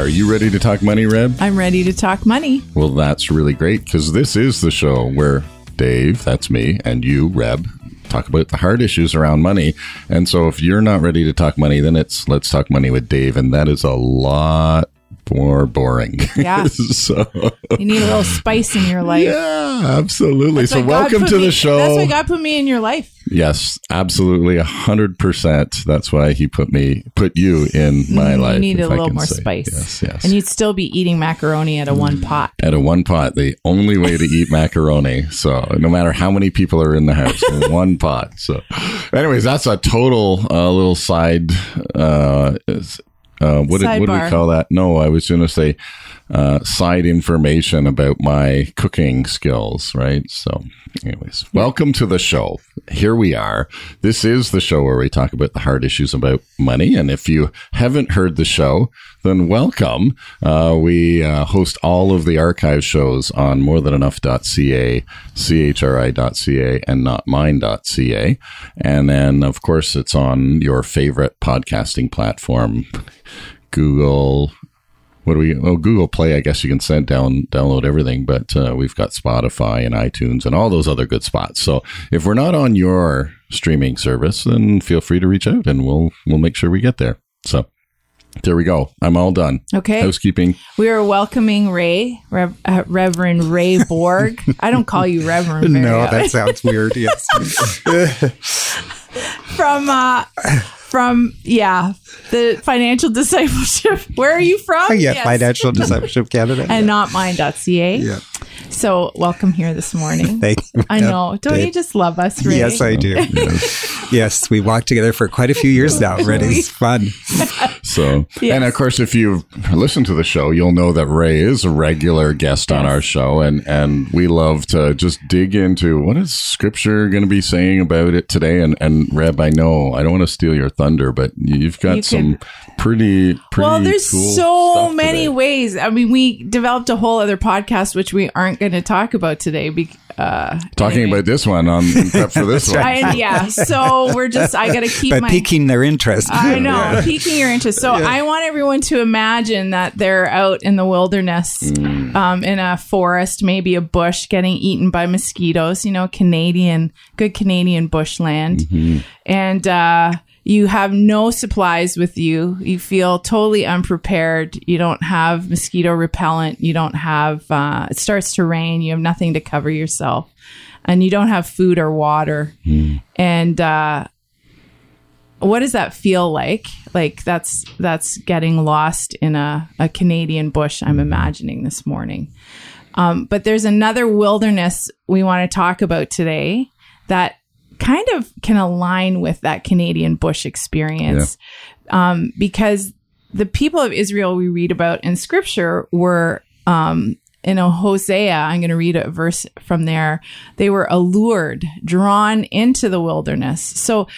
Are you ready to talk money, Reb? I'm ready to talk money. Well, that's really great because this is the show where Dave, that's me, and you, Reb, talk about the hard issues around money. And so if you're not ready to talk money, then it's let's talk money with Dave. And that is a lot more boring. Yeah. so, You need a little spice in your life. yeah, absolutely. That's so welcome to me- the show. That's why God put me in your life. yes, absolutely. A hundred percent. That's why he put me, put you in my Mm, life. You need a I little more say. spice. Yes, yes. And you'd still be eating macaroni at a one pot. at a one pot. The only way to eat macaroni. So no matter how many people are in the house, one pot. So, anyways, that's a total uh, little side. Uh, uh, what, did, what do we call that? No, I was going to say uh, side information about my cooking skills, right? So, anyways, welcome to the show. Here we are. This is the show where we talk about the hard issues about money. And if you haven't heard the show, then welcome. Uh, we uh, host all of the archive shows on morethanenough.ca, chri.ca, and notmine.ca. And then, of course, it's on your favorite podcasting platform, Google, what do we oh google play i guess you can send down download everything but uh, we've got spotify and itunes and all those other good spots so if we're not on your streaming service then feel free to reach out and we'll we'll make sure we get there so there we go i'm all done Okay. housekeeping We are welcoming Ray, Rev, uh, Reverend Ray Borg. I don't call you Reverend. very No, often. that sounds weird. Yes. from uh from yeah the financial discipleship where are you from yeah, Yes. Financial Discipleship Canada. and not mine.ca Yeah. So welcome here this morning Thank you. i know don't you just love us Ray? Yes, I do. yes, we walked together for quite a few years now. Ray is fun. so Yes. and of course if you've listened to the show you'll know that ray is a regular guest on our show and and we love to just dig into what is scripture going to be saying about it today and and reb i know i don't want to steal your thunder but you've got You some pretty pretty well there's cool so many today. ways i mean we developed a whole other podcast which we aren't going to talk about today be, uh talking anyway. about this one on prep for this one I, yeah so we're just i gotta keep But my piquing their interest. I know, piquing your interest. So I want everyone to imagine that they're out in the wilderness, Mm. um, in a forest, maybe a bush, getting eaten by mosquitoes. You know, Canadian, good Canadian bushland, Mm-hmm. and uh, you have no supplies with you. You feel totally unprepared. You don't have mosquito repellent. You don't have. Uh, it starts to rain. You have nothing to cover yourself, and you don't have food or water. And uh, what does that feel like like that's that's getting lost in a, a canadian bush i'm imagining this morning um, but there's another wilderness we want to talk about today that kind of can align with that canadian bush experience um, because the people of israel we read about in scripture were um, in a Hosea, I'm going to read a verse from there. They were allured, drawn into the wilderness. So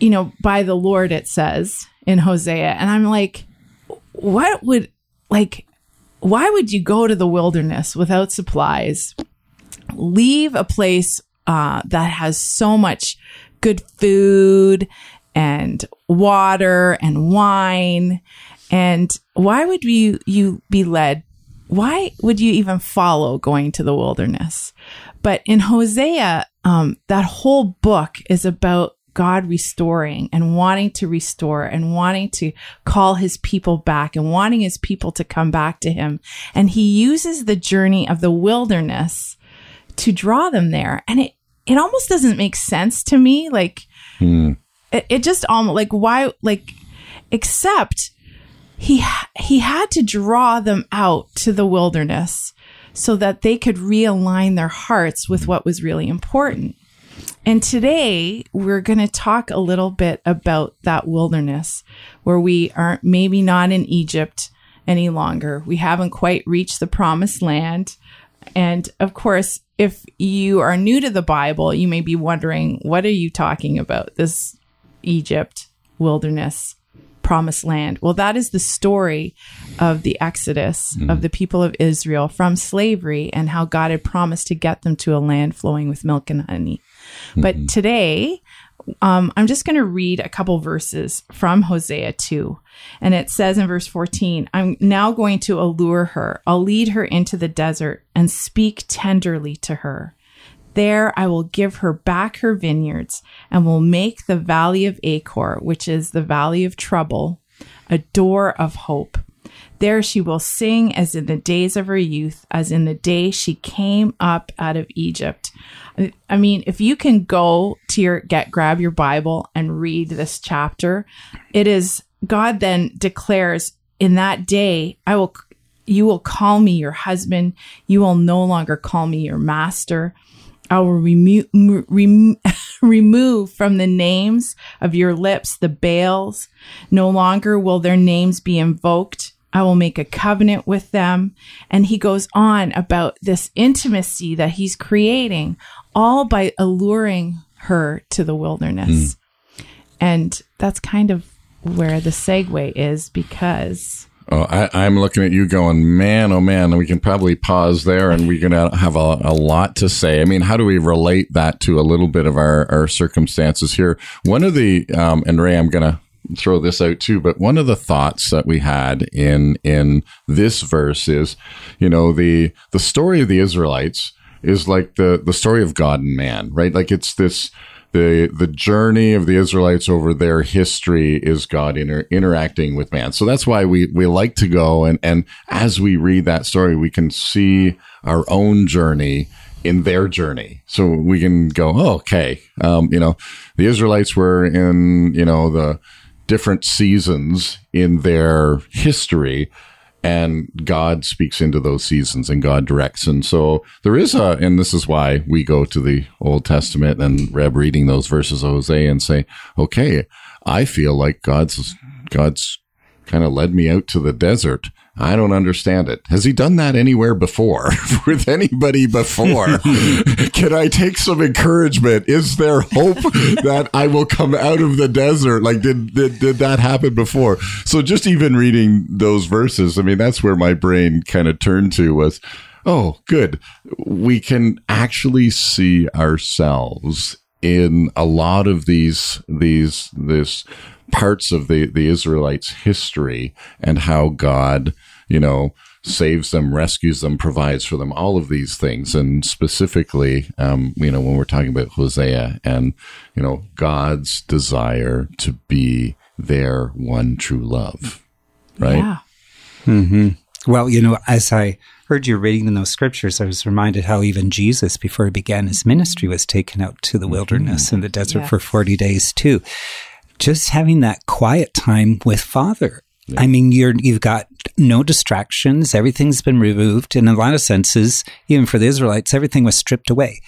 you know, by the Lord, it says in Hosea. And I'm like, what would, like, why would you go to the wilderness without supplies? Leave a place uh, that has so much good food and water and wine. And why would you, you be led? Why would you even follow going to the wilderness? But in Hosea, um, that whole book is about God restoring and wanting to restore and wanting to call his people back and wanting his people to come back to him. And he uses the journey of the wilderness to draw them there. And it, it almost doesn't make sense to me. Like, hmm. it, it just almost like why, like, except he, he had to draw them out to the wilderness so that they could realign their hearts with what was really important. And today we're going to talk a little bit about that wilderness where we aren't maybe not in Egypt any longer. We haven't quite reached the promised land. And of course, if you are new to the Bible, you may be wondering, what are you talking about? This Egypt, wilderness, promised land. Well, that is the story of the Exodus hmm. of the people of Israel from slavery and how God had promised to get them to a land flowing with milk and honey. But hmm. today, um, I'm just going to read a couple verses from Hosea 2. And it says in verse 14, I'm now going to allure her. I'll lead her into the desert and speak tenderly to her. There I will give her back her vineyards and will make the valley of Achor, which is the valley of trouble, a door of hope. There she will sing as in the days of her youth, as in the day she came up out of Egypt. I- mean, if you can go to your get grab your Bible and read this chapter, it is God then declares in that day, I will you will call me your husband, you will no longer call me your master. I will rem- remove from the names of your lips the Baals. No longer will their names be invoked. I will make a covenant with them. And he goes on about this intimacy that he's creating, all by alluring her to the wilderness. And that's kind of where the segue is because Oh, I, I'm looking at you going, man, oh man, we can probably pause there and we're going to have a, a lot to say. I mean, how do we relate that to a little bit of our, our circumstances here? One of the, um, and Ray, I'm going to throw this out too, but one of the thoughts that we had in, in this verse is, you know, the, the story of the Israelites is like the, the story of God and man, right? Like it's this, the the journey of the Israelites over their history is God inter- interacting with man. So that's why we we like to go and and as we read that story, we can see our own journey in their journey. So we can go, oh, okay, um, you know, the Israelites were in you know the different seasons in their history and God speaks into those seasons and God directs. And so there is a, and this is why we go to the Old Testament and Reb reading those verses of Hosea and say, okay, I feel like God's, God's kind of led me out to the desert. I don't understand it. Has he done that anywhere before with anybody before? Can I take some encouragement? Is there hope that I will come out of the desert? Like, did, did, did that happen before? So just even reading those verses, I mean, that's where my brain kind of turned to was, oh, good. We can actually see ourselves in a lot of these, these, this, parts of the, the Israelites' history and how God, you know, saves them, rescues them, provides for them, all of these things. And specifically, um, you know, when we're talking about Hosea and, you know, God's desire to be their one true love, right? yeah. Well, you know, as I heard you reading in those scriptures, I was reminded how even Jesus, before he began his ministry, was taken out to the wilderness and the desert Yes. for 40 days too. Just having that quiet time with Father. I mean, you're, you've got no distractions. Everything's been removed. And in a lot of senses, even for the Israelites, everything was stripped away.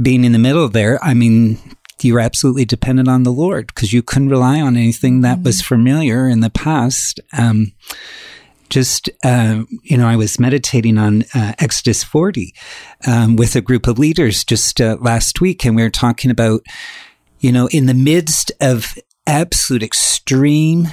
Being in the middle there, I mean, you were absolutely dependent on the Lord because you couldn't rely on anything that was familiar in the past. Um, just uh, you know, I was meditating on uh, Exodus 40 um, with a group of leaders just uh, last week, and we were talking about, you know, in the midst of absolute extreme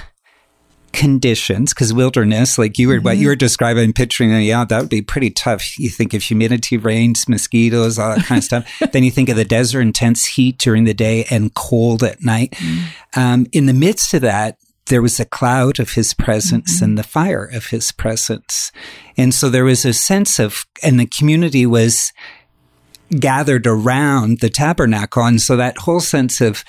conditions, because wilderness, like you were, what mm-hmm. you were describing, picturing, yeah, that would be pretty tough. You think of humidity, rains, mosquitoes, all that kind of stuff. then you think of the desert, intense heat during the day and cold at night. Mm. Um, in the midst of that, there was a cloud of his presence mm-hmm. and the fire of his presence. And so there was a sense of, and the community was gathered around the tabernacle. And so that whole sense of,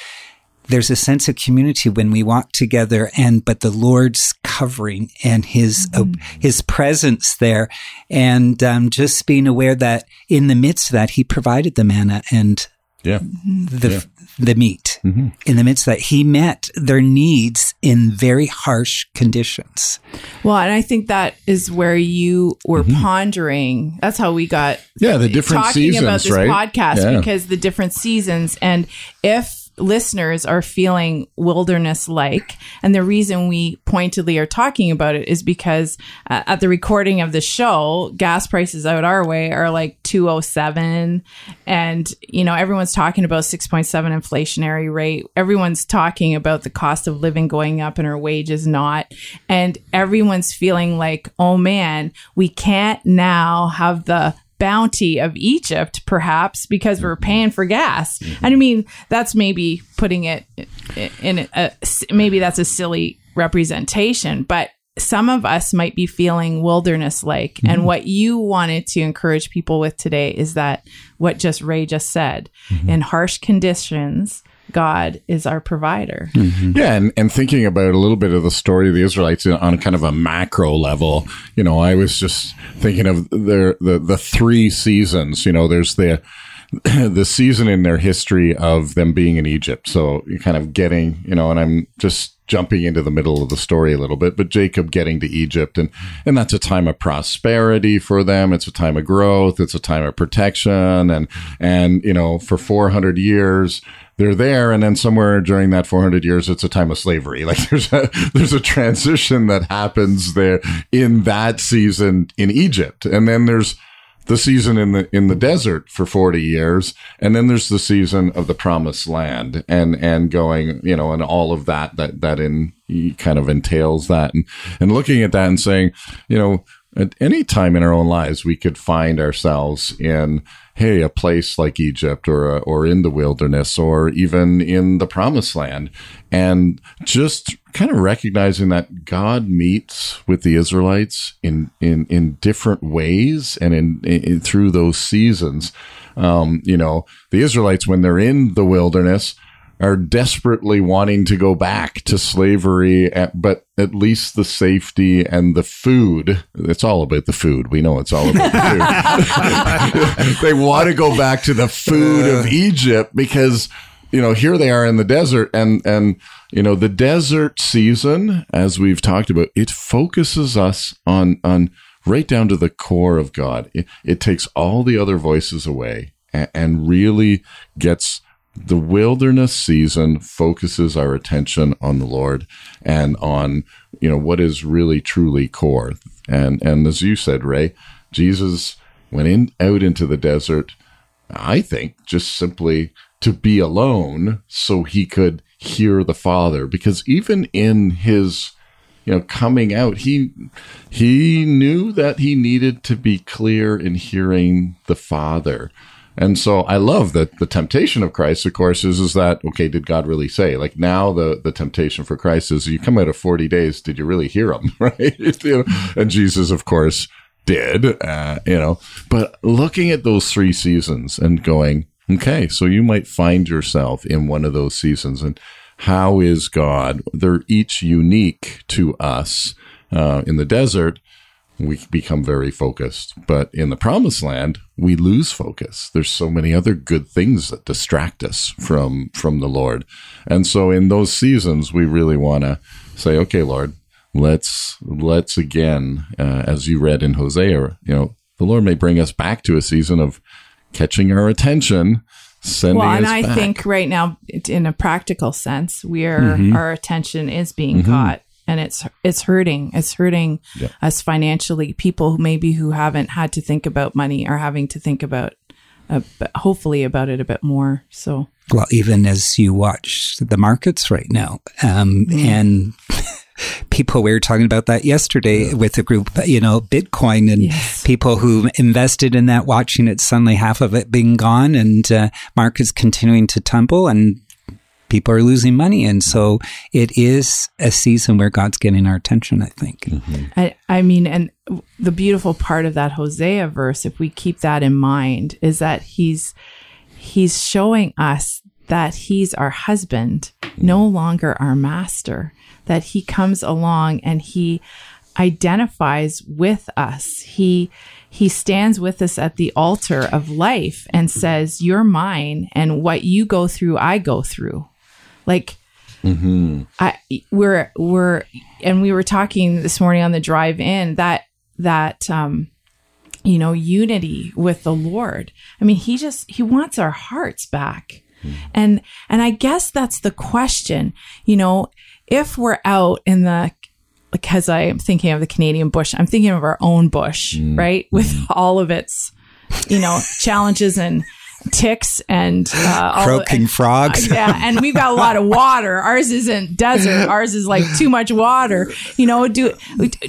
there's a sense of community when we walk together and but the lord's covering and his uh, his presence there and um, just being aware that in the midst of that he provided the manna and Yeah. the the meat mm-hmm. in the midst of that he met their needs in very harsh conditions Well, and I think that is where you were mm-hmm. pondering. That's how we got Yeah, the different talking about this right? podcast Yeah. because the different seasons and if listeners are feeling wilderness like. And the reason we pointedly are talking about it is because uh, at the recording of the show, gas prices out our way are like 207 and you know everyone's talking about 6.7 inflationary rate. Everyone's talking about the cost of living going up and our wages not. And everyone's feeling like, "Oh man, we can't now have the bounty of Egypt, perhaps because we're mm-hmm. paying for gas. Mm-hmm. And I mean, that's maybe putting it in a, maybe that's a silly representation, but some of us might be feeling wilderness like. And mm-hmm. what you wanted to encourage people with today is that what just Ray just said. In harsh conditions, God is our provider. Mm-hmm. Yeah, and, and thinking about a little bit of the story of the Israelites on kind of a macro level, you know, I was just thinking of their the the three seasons. You know, there's the the season in their history of them being in Egypt. So you're kind of getting, you know, and I'm just jumping into the middle of the story a little bit, but Jacob getting to Egypt and and that's a time of prosperity for them. It's a time of growth, it's a time of protection and and you know, for 400 years they're there and then somewhere during that 400 years it's a time of slavery. Like there's a there's a transition that happens there in that season in Egypt. And then there's the season in the in the desert for 40 years and then there's the season of the promised land and and going you know and all of that that that in kind of entails that. And and looking at that and saying you know at any time in our own lives we could find ourselves in hey a place like Egypt or or in the wilderness or even in the promised land. And just kind of recognizing that God meets with the Israelites in in in different ways and in, in through those seasons. Um, you know the Israelites when they're in the wilderness are desperately wanting to go back to slavery, but at least the safety and the food. It's all about the food. We know it's all about the food. they want to go back to the food of Egypt because, you know, here they are in the desert and, and, you know, the desert season, as we've talked about, it focuses us on, on right down to the core of God. It, it takes all the other voices away and, and really gets the wilderness season focuses our attention on the Lord and on you know what is really truly core. And and as you said, Ray, Jesus went in out into the desert. I think just simply to be alone so he could hear the Father, because even in his you know coming out he he knew that he needed to be clear in hearing the father and so I love that the temptation of Christ, of course, is, is that, okay, did God really say? Like now the, the temptation for Christ is you come out of 40 days, did you really hear him? Right? You know, and Jesus, of course, did, uh, you know, but looking at those three seasons and going, okay, so you might find yourself in one of those seasons and how is God? They're each unique to us. Uh, in the desert, we become very focused. But in the promised land, we lose focus. There's so many other good things that distract us from from the Lord. And so in those seasons, we really want to say, okay, Lord, let's let's again, uh, as you read in Hosea, you know, the Lord may bring us back to a season of catching our attention. Sending Well, and I back. think right now, in a practical sense, we're Mm-hmm. our attention is being caught, and it's it's hurting. It's hurting Yeah. us financially. People who maybe who haven't had to think about money are having to think about, uh, hopefully, about it a bit more. So Well, even as you watch the markets right now, um, and people, we were talking about that yesterday with a group, you know, Bitcoin and Yes. people who invested in that, watching it suddenly half of it being gone and uh, markets continuing to tumble and people are losing money. And so it is a season where God's getting our attention, I think. Mm-hmm. I, I mean, and the beautiful part of that Hosea verse, if we keep that in mind, is that he's he's showing us that he's our husband, no mm. longer our master. That he comes along and he identifies with us. He he stands with us at the altar of life and says, "You're mine, and what you go through, I go through." Like mm-hmm. I we're we're and we were talking this morning on the drive in that that um you know unity with the Lord. I mean, he just he wants our hearts back. Mm-hmm. And and I guess that's the question. You know, if we're out in the because I'm thinking of the Canadian bush, I'm thinking of our own bush, mm-hmm. right? With all of its, you know, challenges and ticks and uh, all- Croaking and- frogs. yeah, and we've got a lot of water. Ours isn't desert. Ours is like too much water. You know, do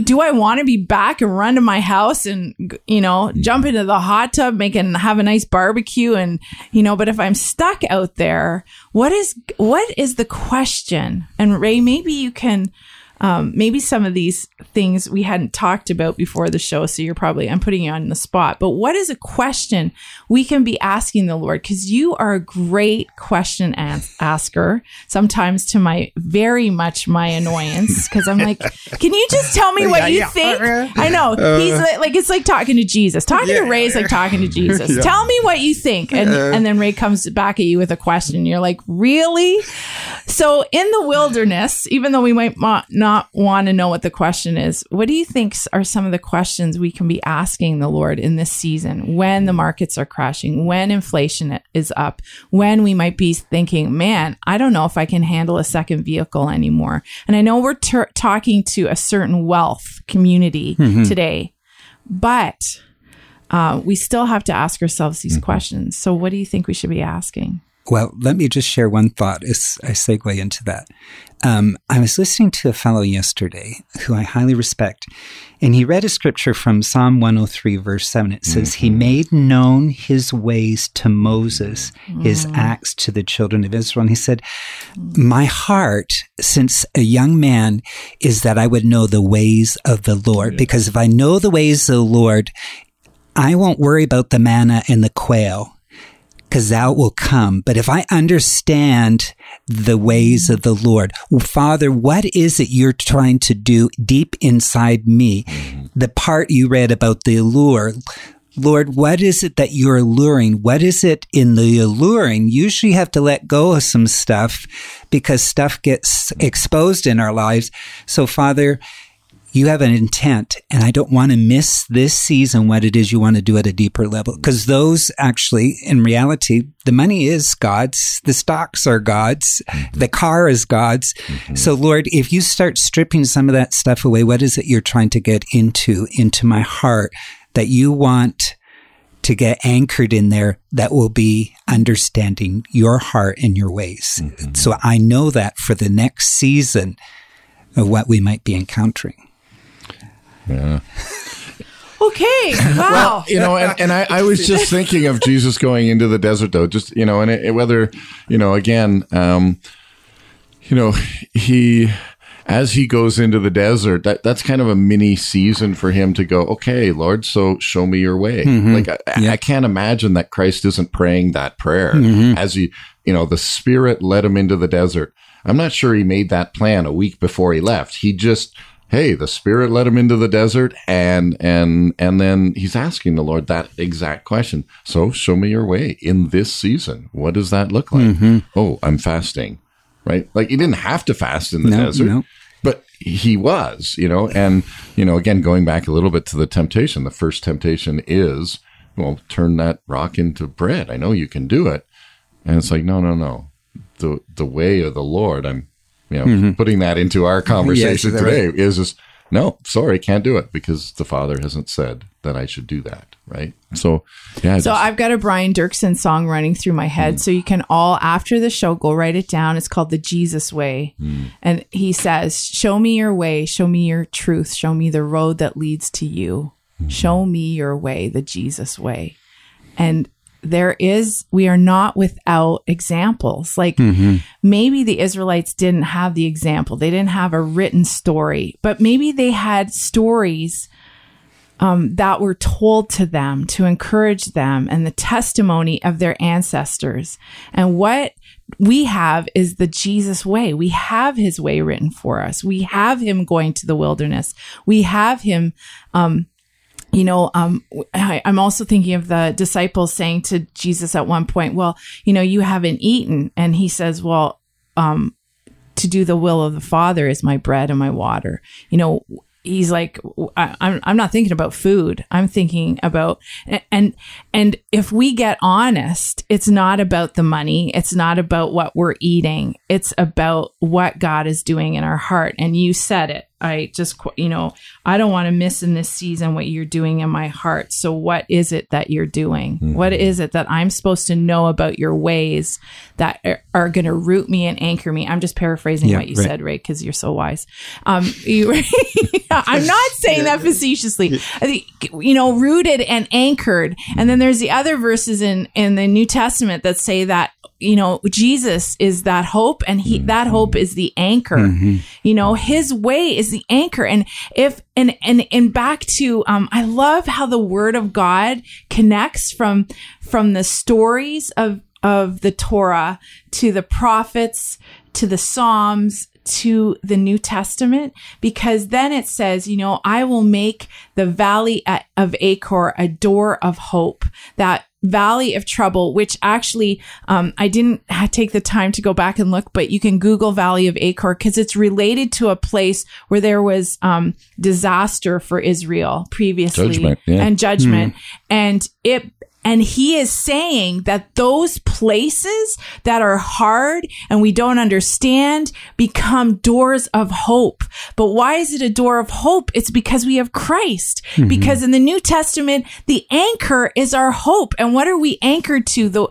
do I want to be back and run to my house and you know jump into the hot tub, make and have a nice barbecue and you know? But if I'm stuck out there, what is what is the question? And Ray, maybe you can. Um, maybe some of these things we hadn't talked about before the show, so you're probably I'm putting you on the spot. But what is a question we can be asking the Lord? Because you are a great question as- asker. Sometimes to my very much my annoyance, because I'm like, can you just tell me what you think? Uh-huh. I know he's uh-huh. like, like it's like talking to Jesus. Talking to Ray is like talking to Jesus. Tell me what you think, and uh-huh. and then Ray comes back at you with a question. You're like, really? So in the wilderness, even though we might mo- not want to know what the question is, what do you think are some of the questions we can be asking the Lord in this season when the markets are crashing, when inflation is up, when we might be thinking, man, I don't know if I can handle a second vehicle anymore. And I know we're ter- talking to a certain wealth community today, but uh, we still have to ask ourselves these questions. So what do you think we should be asking? Well, let me just share one thought as I segue into that. Um, I was listening to a fellow yesterday who I highly respect, and he read a scripture from Psalm 103, verse 7. It says, He made known his ways to Moses, his acts to the children of Israel. And he said, My heart, since a young man, is that I would know the ways of the Lord, because if I know the ways of the Lord, I won't worry about the manna and the quail because that will come. But if I understand the ways of the Lord, Father, what is it you're trying to do deep inside me? The part you read about the allure. Lord, what is it that you're alluring? What is it in the alluring? Usually have to let go of some stuff because stuff gets exposed in our lives. So Father, you have an intent and I don't want to miss this season what it is you want to do at a deeper level. Cause those actually, in reality, the money is God's, the stocks are God's, the car is God's. Mm-hmm. So Lord, if you start stripping some of that stuff away, what is it you're trying to get into, into my heart that you want to get anchored in there that will be understanding your heart and your ways. Mm-hmm. So I know that for the next season of what we might be encountering. Yeah. Okay. Wow. you know, and, and I, I was just thinking of Jesus going into the desert, though. Just you know, and it, whether you know, again, um, you know, he as he goes into the desert, that that's kind of a mini season for him to go. Okay, Lord, so show me your way. Like I, I can't imagine that Christ isn't praying that prayer as he, you know, the Spirit led him into the desert. I'm not sure he made that plan a week before he left. He just hey the spirit led him into the desert and and and then he's asking the lord that exact question. So show me your way in this season. What does that look like? Mm-hmm. Oh i'm fasting right? Like he didn't have to fast in the No, desert no. but he was you know? And you know again going back a little bit to the temptation the first temptation is well turn that rock into bread. I know you can do it. And it's like no no no. The the way of the lord i'm you know mm-hmm. putting that into our conversation Yes, today is just no sorry can't do it because the father hasn't said that i should do that right so yeah So just- I've got a Brian Doerksen song running through my head. Mm. So you can all, after the show, go write it down. It's called The Jesus Way. Mm. And he says, Show me your way. Show me your truth. Show me the road that leads to you. Mm-hmm. Show me your way, the Jesus way. And there is, we are not without examples. Like maybe the Israelites didn't have the example, they didn't have a written story, but maybe they had stories that were told to them to encourage them and the testimony of their ancestors. And what we have is the Jesus way. We have his way written for us. We have him going to the wilderness. We have him, um, you know, um, I, I'm also thinking of the disciples saying to Jesus at one point, well, you know, you haven't eaten. And he says, well, um, to do the will of the Father is my bread and my water. You know, he's like I, I'm I'm not thinking about food. I'm thinking about and and if we get honest, it's not about the money. It's not about what we're eating. It's about what God is doing in our heart. And you said it. I just, you know, I don't want to miss in this season what you're doing in my heart. So, what is it that you're doing? What is it that I'm supposed to know about your ways that are, are going to root me and anchor me? I'm just paraphrasing Yeah, what you right. said, Ray, because you're so wise. Um, you, I'm not saying that facetiously. You know, rooted and anchored. And then there's the other verses in in the New Testament that say that you know Jesus is that hope and he that hope is the anchor. You know, his way is the anchor. And if and and and back to um I love how the word of God connects from from the stories of of the Torah to the prophets to the Psalms to the New Testament because then it says, you know, I will make the valley of Achor a door of hope. That valley of trouble, which actually, um, I didn't ha- take the time to go back and look, but you can Google Valley of Achor because it's related to a place where there was, um, disaster for Israel previously Judgment, yeah. and judgment. And it, and he is saying that those places that are hard and we don't understand become doors of hope. But why is it a door of hope? It's because we have Christ. Mm-hmm. Because in the New Testament, the anchor is our hope. And what are we anchored to? The,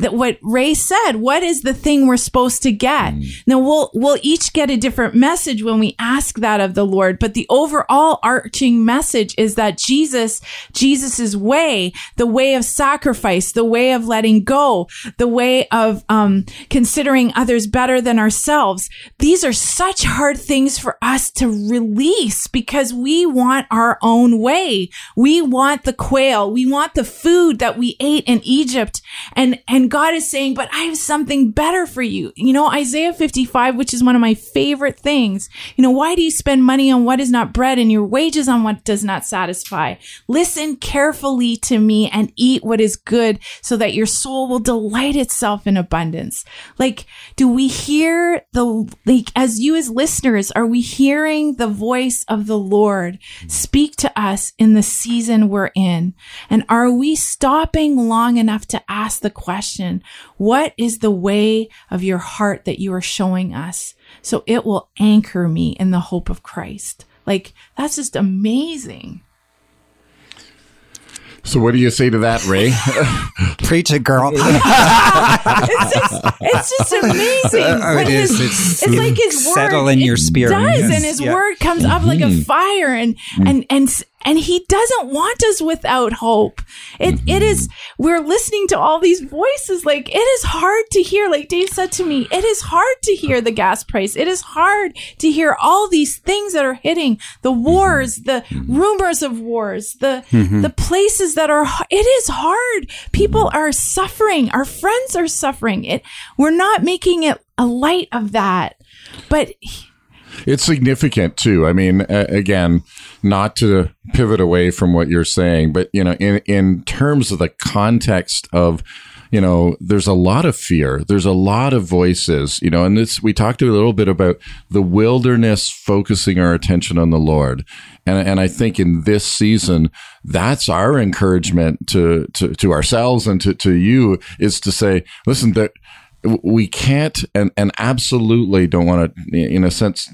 that what Ray said, what is the thing we're supposed to get? Now we'll, we'll each get a different message when we ask that of the Lord, but the overall arching message is that Jesus, Jesus's way, the way of sacrifice, the way of letting go, the way of, um, considering others better than ourselves. These are such hard things for us to release because we want our own way. We want the quail. We want the food that we ate in Egypt. And, and God is saying, but I have something better for you. You know, Isaiah 55, which is one of my favorite things. You know, why do you spend money on what is not bread and your wages on what does not satisfy? Listen carefully to me and eat what is good so that your soul will delight itself in abundance. Like, do we hear the, like, as you as listeners, are we hearing the voice of the Lord speak to us in the season we're in? And are we stopping long enough to ask the question, what is the way of your heart that you are showing us? So it will anchor me in the hope of Christ. Like, that's just amazing. So, what do you say to that, Ray? Preach it, girl. it's just, it's just amazing. Uh, uh, oh, When it is. his- It's it's like his word settle in your spirit. Does Yes. and his Yeah. word comes up like Mm-hmm. a fire, and mm-hmm. and and s- and he doesn't want us without hope. It it is. Mm-hmm. We're listening to all these voices. Like it is hard to hear. Like Dave said to me, it is hard to hear the gas price. It is hard to hear all these things that are hitting the wars, the Mm-hmm. rumors of wars, the the places that are. It is hard. People Mm-hmm. are suffering. Our friends are suffering. It. We're not making it a light of that, but. It's significant too. I mean, uh, again, not to pivot away from what you're saying, but you know, in in terms of the context of, you know, there's a lot of fear. There's a lot of voices. You know, and this we talked a little bit about the wilderness focusing our attention on the Lord, and and I think in this season, that's our encouragement to to to ourselves and to to you is to say, listen, that we can't and, and absolutely don't want to in a sense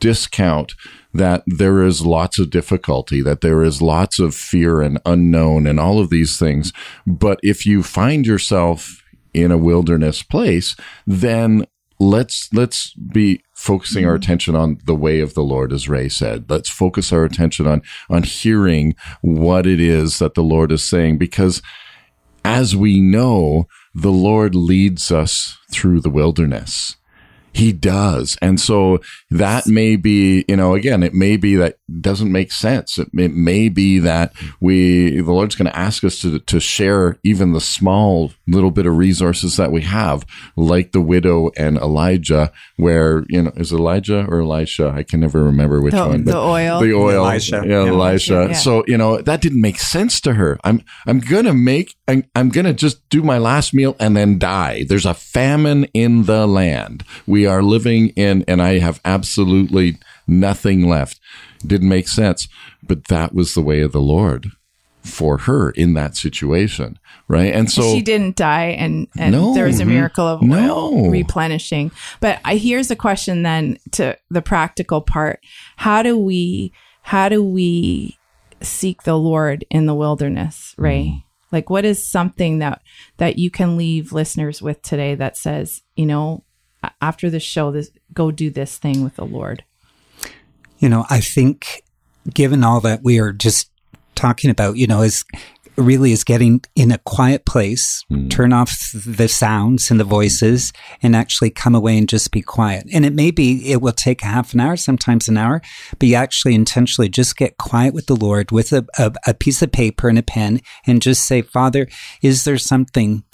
discount that there is lots of difficulty that there is lots of fear and unknown and all of these things but if you find yourself in a wilderness place then let's let's be focusing our attention on the way of the lord as ray said let's focus our attention on on hearing what it is that the lord is saying because as we know, the Lord leads us through the wilderness. He does. And so that may be, you know, again, it may be that doesn't make sense. It, it may be that we, the Lord's going to ask us to, to share even the small little bit of resources that we have, like the widow and Elijah, where, you know, is Elijah or Elisha? I can never remember which The- one. the oil. The oil. Elisha. Yeah, Yeah. Elisha. Yeah. So, you know, that didn't make sense to her. I'm, I'm going to make, I'm, I'm going to just do my last meal and then die. There's a famine in the land. We are living in, and I have absolutely nothing left. didn't make sense. But that was the way of the Lord for her in that situation, right? And so she didn't die and, and No. there was a miracle of No. replenishing but I, here's a question then to the practical part how do we how do we seek the lord in the wilderness ray Mm. like what is something that that you can leave listeners with today that says you know after this show this go do this thing with the lord. You know, I think given all that we are just talking about, you know, is really is getting in a quiet place, hmm. turn off the sounds and the voices and actually come away and just be quiet. And it may be, it will take a half an hour, sometimes an hour, but you actually intentionally just get quiet with the Lord with a, a, a piece of paper and a pen and just say, Father, is there something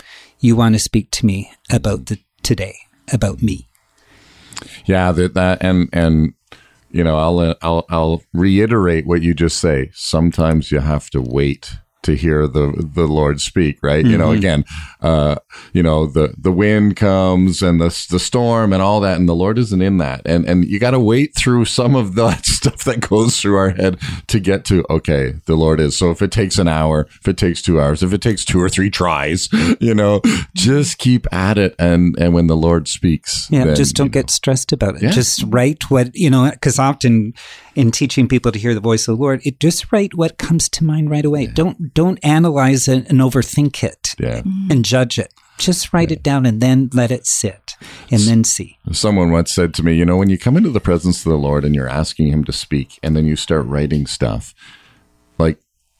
you want to speak to me about the, today, about me? Yeah, that that and and you know, I'll I'll I'll reiterate what you just say. Sometimes you have to wait to hear the the Lord speak, right? You know, again, uh, you know, the the wind comes and the the storm and all that, and the Lord isn't in that, and and you got to wait through some of that stuff that goes through our head to get to okay, the Lord is. So if it takes an hour, if it takes two hours, if it takes two or three tries, you know, just keep at it, and and when the Lord speaks, Yeah, then, just don't you know, get stressed about it. Yeah. Just write what, you know, because often in teaching people to hear the voice of the Lord, it just write what comes to mind right away. Don't don't analyze it and overthink it yeah. Mm-hmm. and judge it. Just write it down and then let it sit and then see. Someone once said to me, you know, when you come into the presence of the Lord and you're asking Him to speak, and then you start writing stuff, like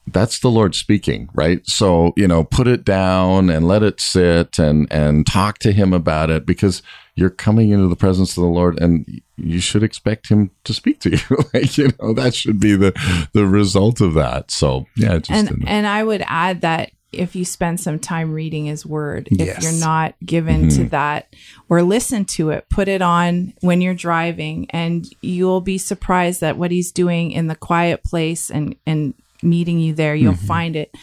that's the Lord speaking, right? So, you know, put it down and let it sit and and talk to Him about it because you're coming into the presence of the Lord and you should expect Him to speak to you. like, you know, that should be the the result of that. So, yeah, just and an- and I would add that if you spend some time reading his word, if you're not given to mm-hmm. that or listen to it, put it on when you're driving and you'll be surprised at what he's doing in the quiet place and and meeting you there. You'll find it.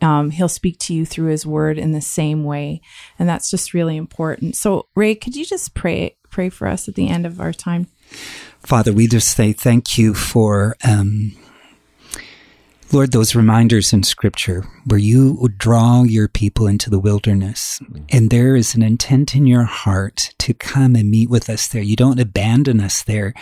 Um, he'll speak to you through his word in the same way. And that's just really important. So Ray, could you just pray pray for us at the end of our time? Father, we just say thank you for, um, Lord, those reminders in scripture where you would draw your people into the wilderness. And there is an intent in your heart to come and meet with us there. You don't abandon us there.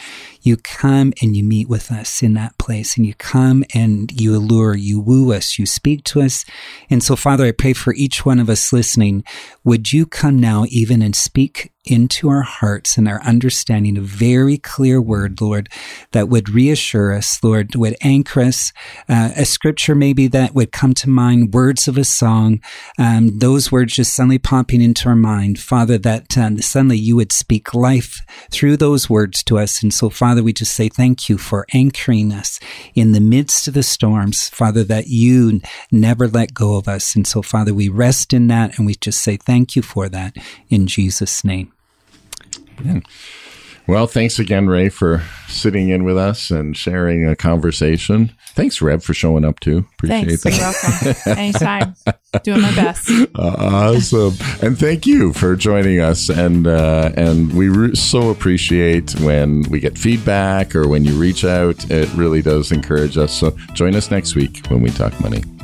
You come and you meet with us in that place and you come and you allure, you woo us, you speak to us. And so, Father, I pray for each one of us listening. Would you come now even and speak into our hearts and our understanding a very clear word, Lord, that would reassure us, Lord, would anchor us. Uh, a scripture maybe that would come to mind, words of a song, um, those words just suddenly popping into our mind, Father, that um, suddenly you would speak life through those words to us. And so, Father, we just say thank you for anchoring us in the midst of the storms, Father, that you never let go of us. And so, Father, we rest in that and we just say thank you for that in Jesus' name. Well, thanks again, Ray, for sitting in with us and sharing a conversation. Thanks, Reb, for showing up too. Appreciate that. Thanks. You're that. welcome. Anytime. Doing my best. awesome, and thank you for joining us. And uh, and we re- so appreciate when we get feedback or when you reach out. It really does encourage us. So join us next week when we talk money.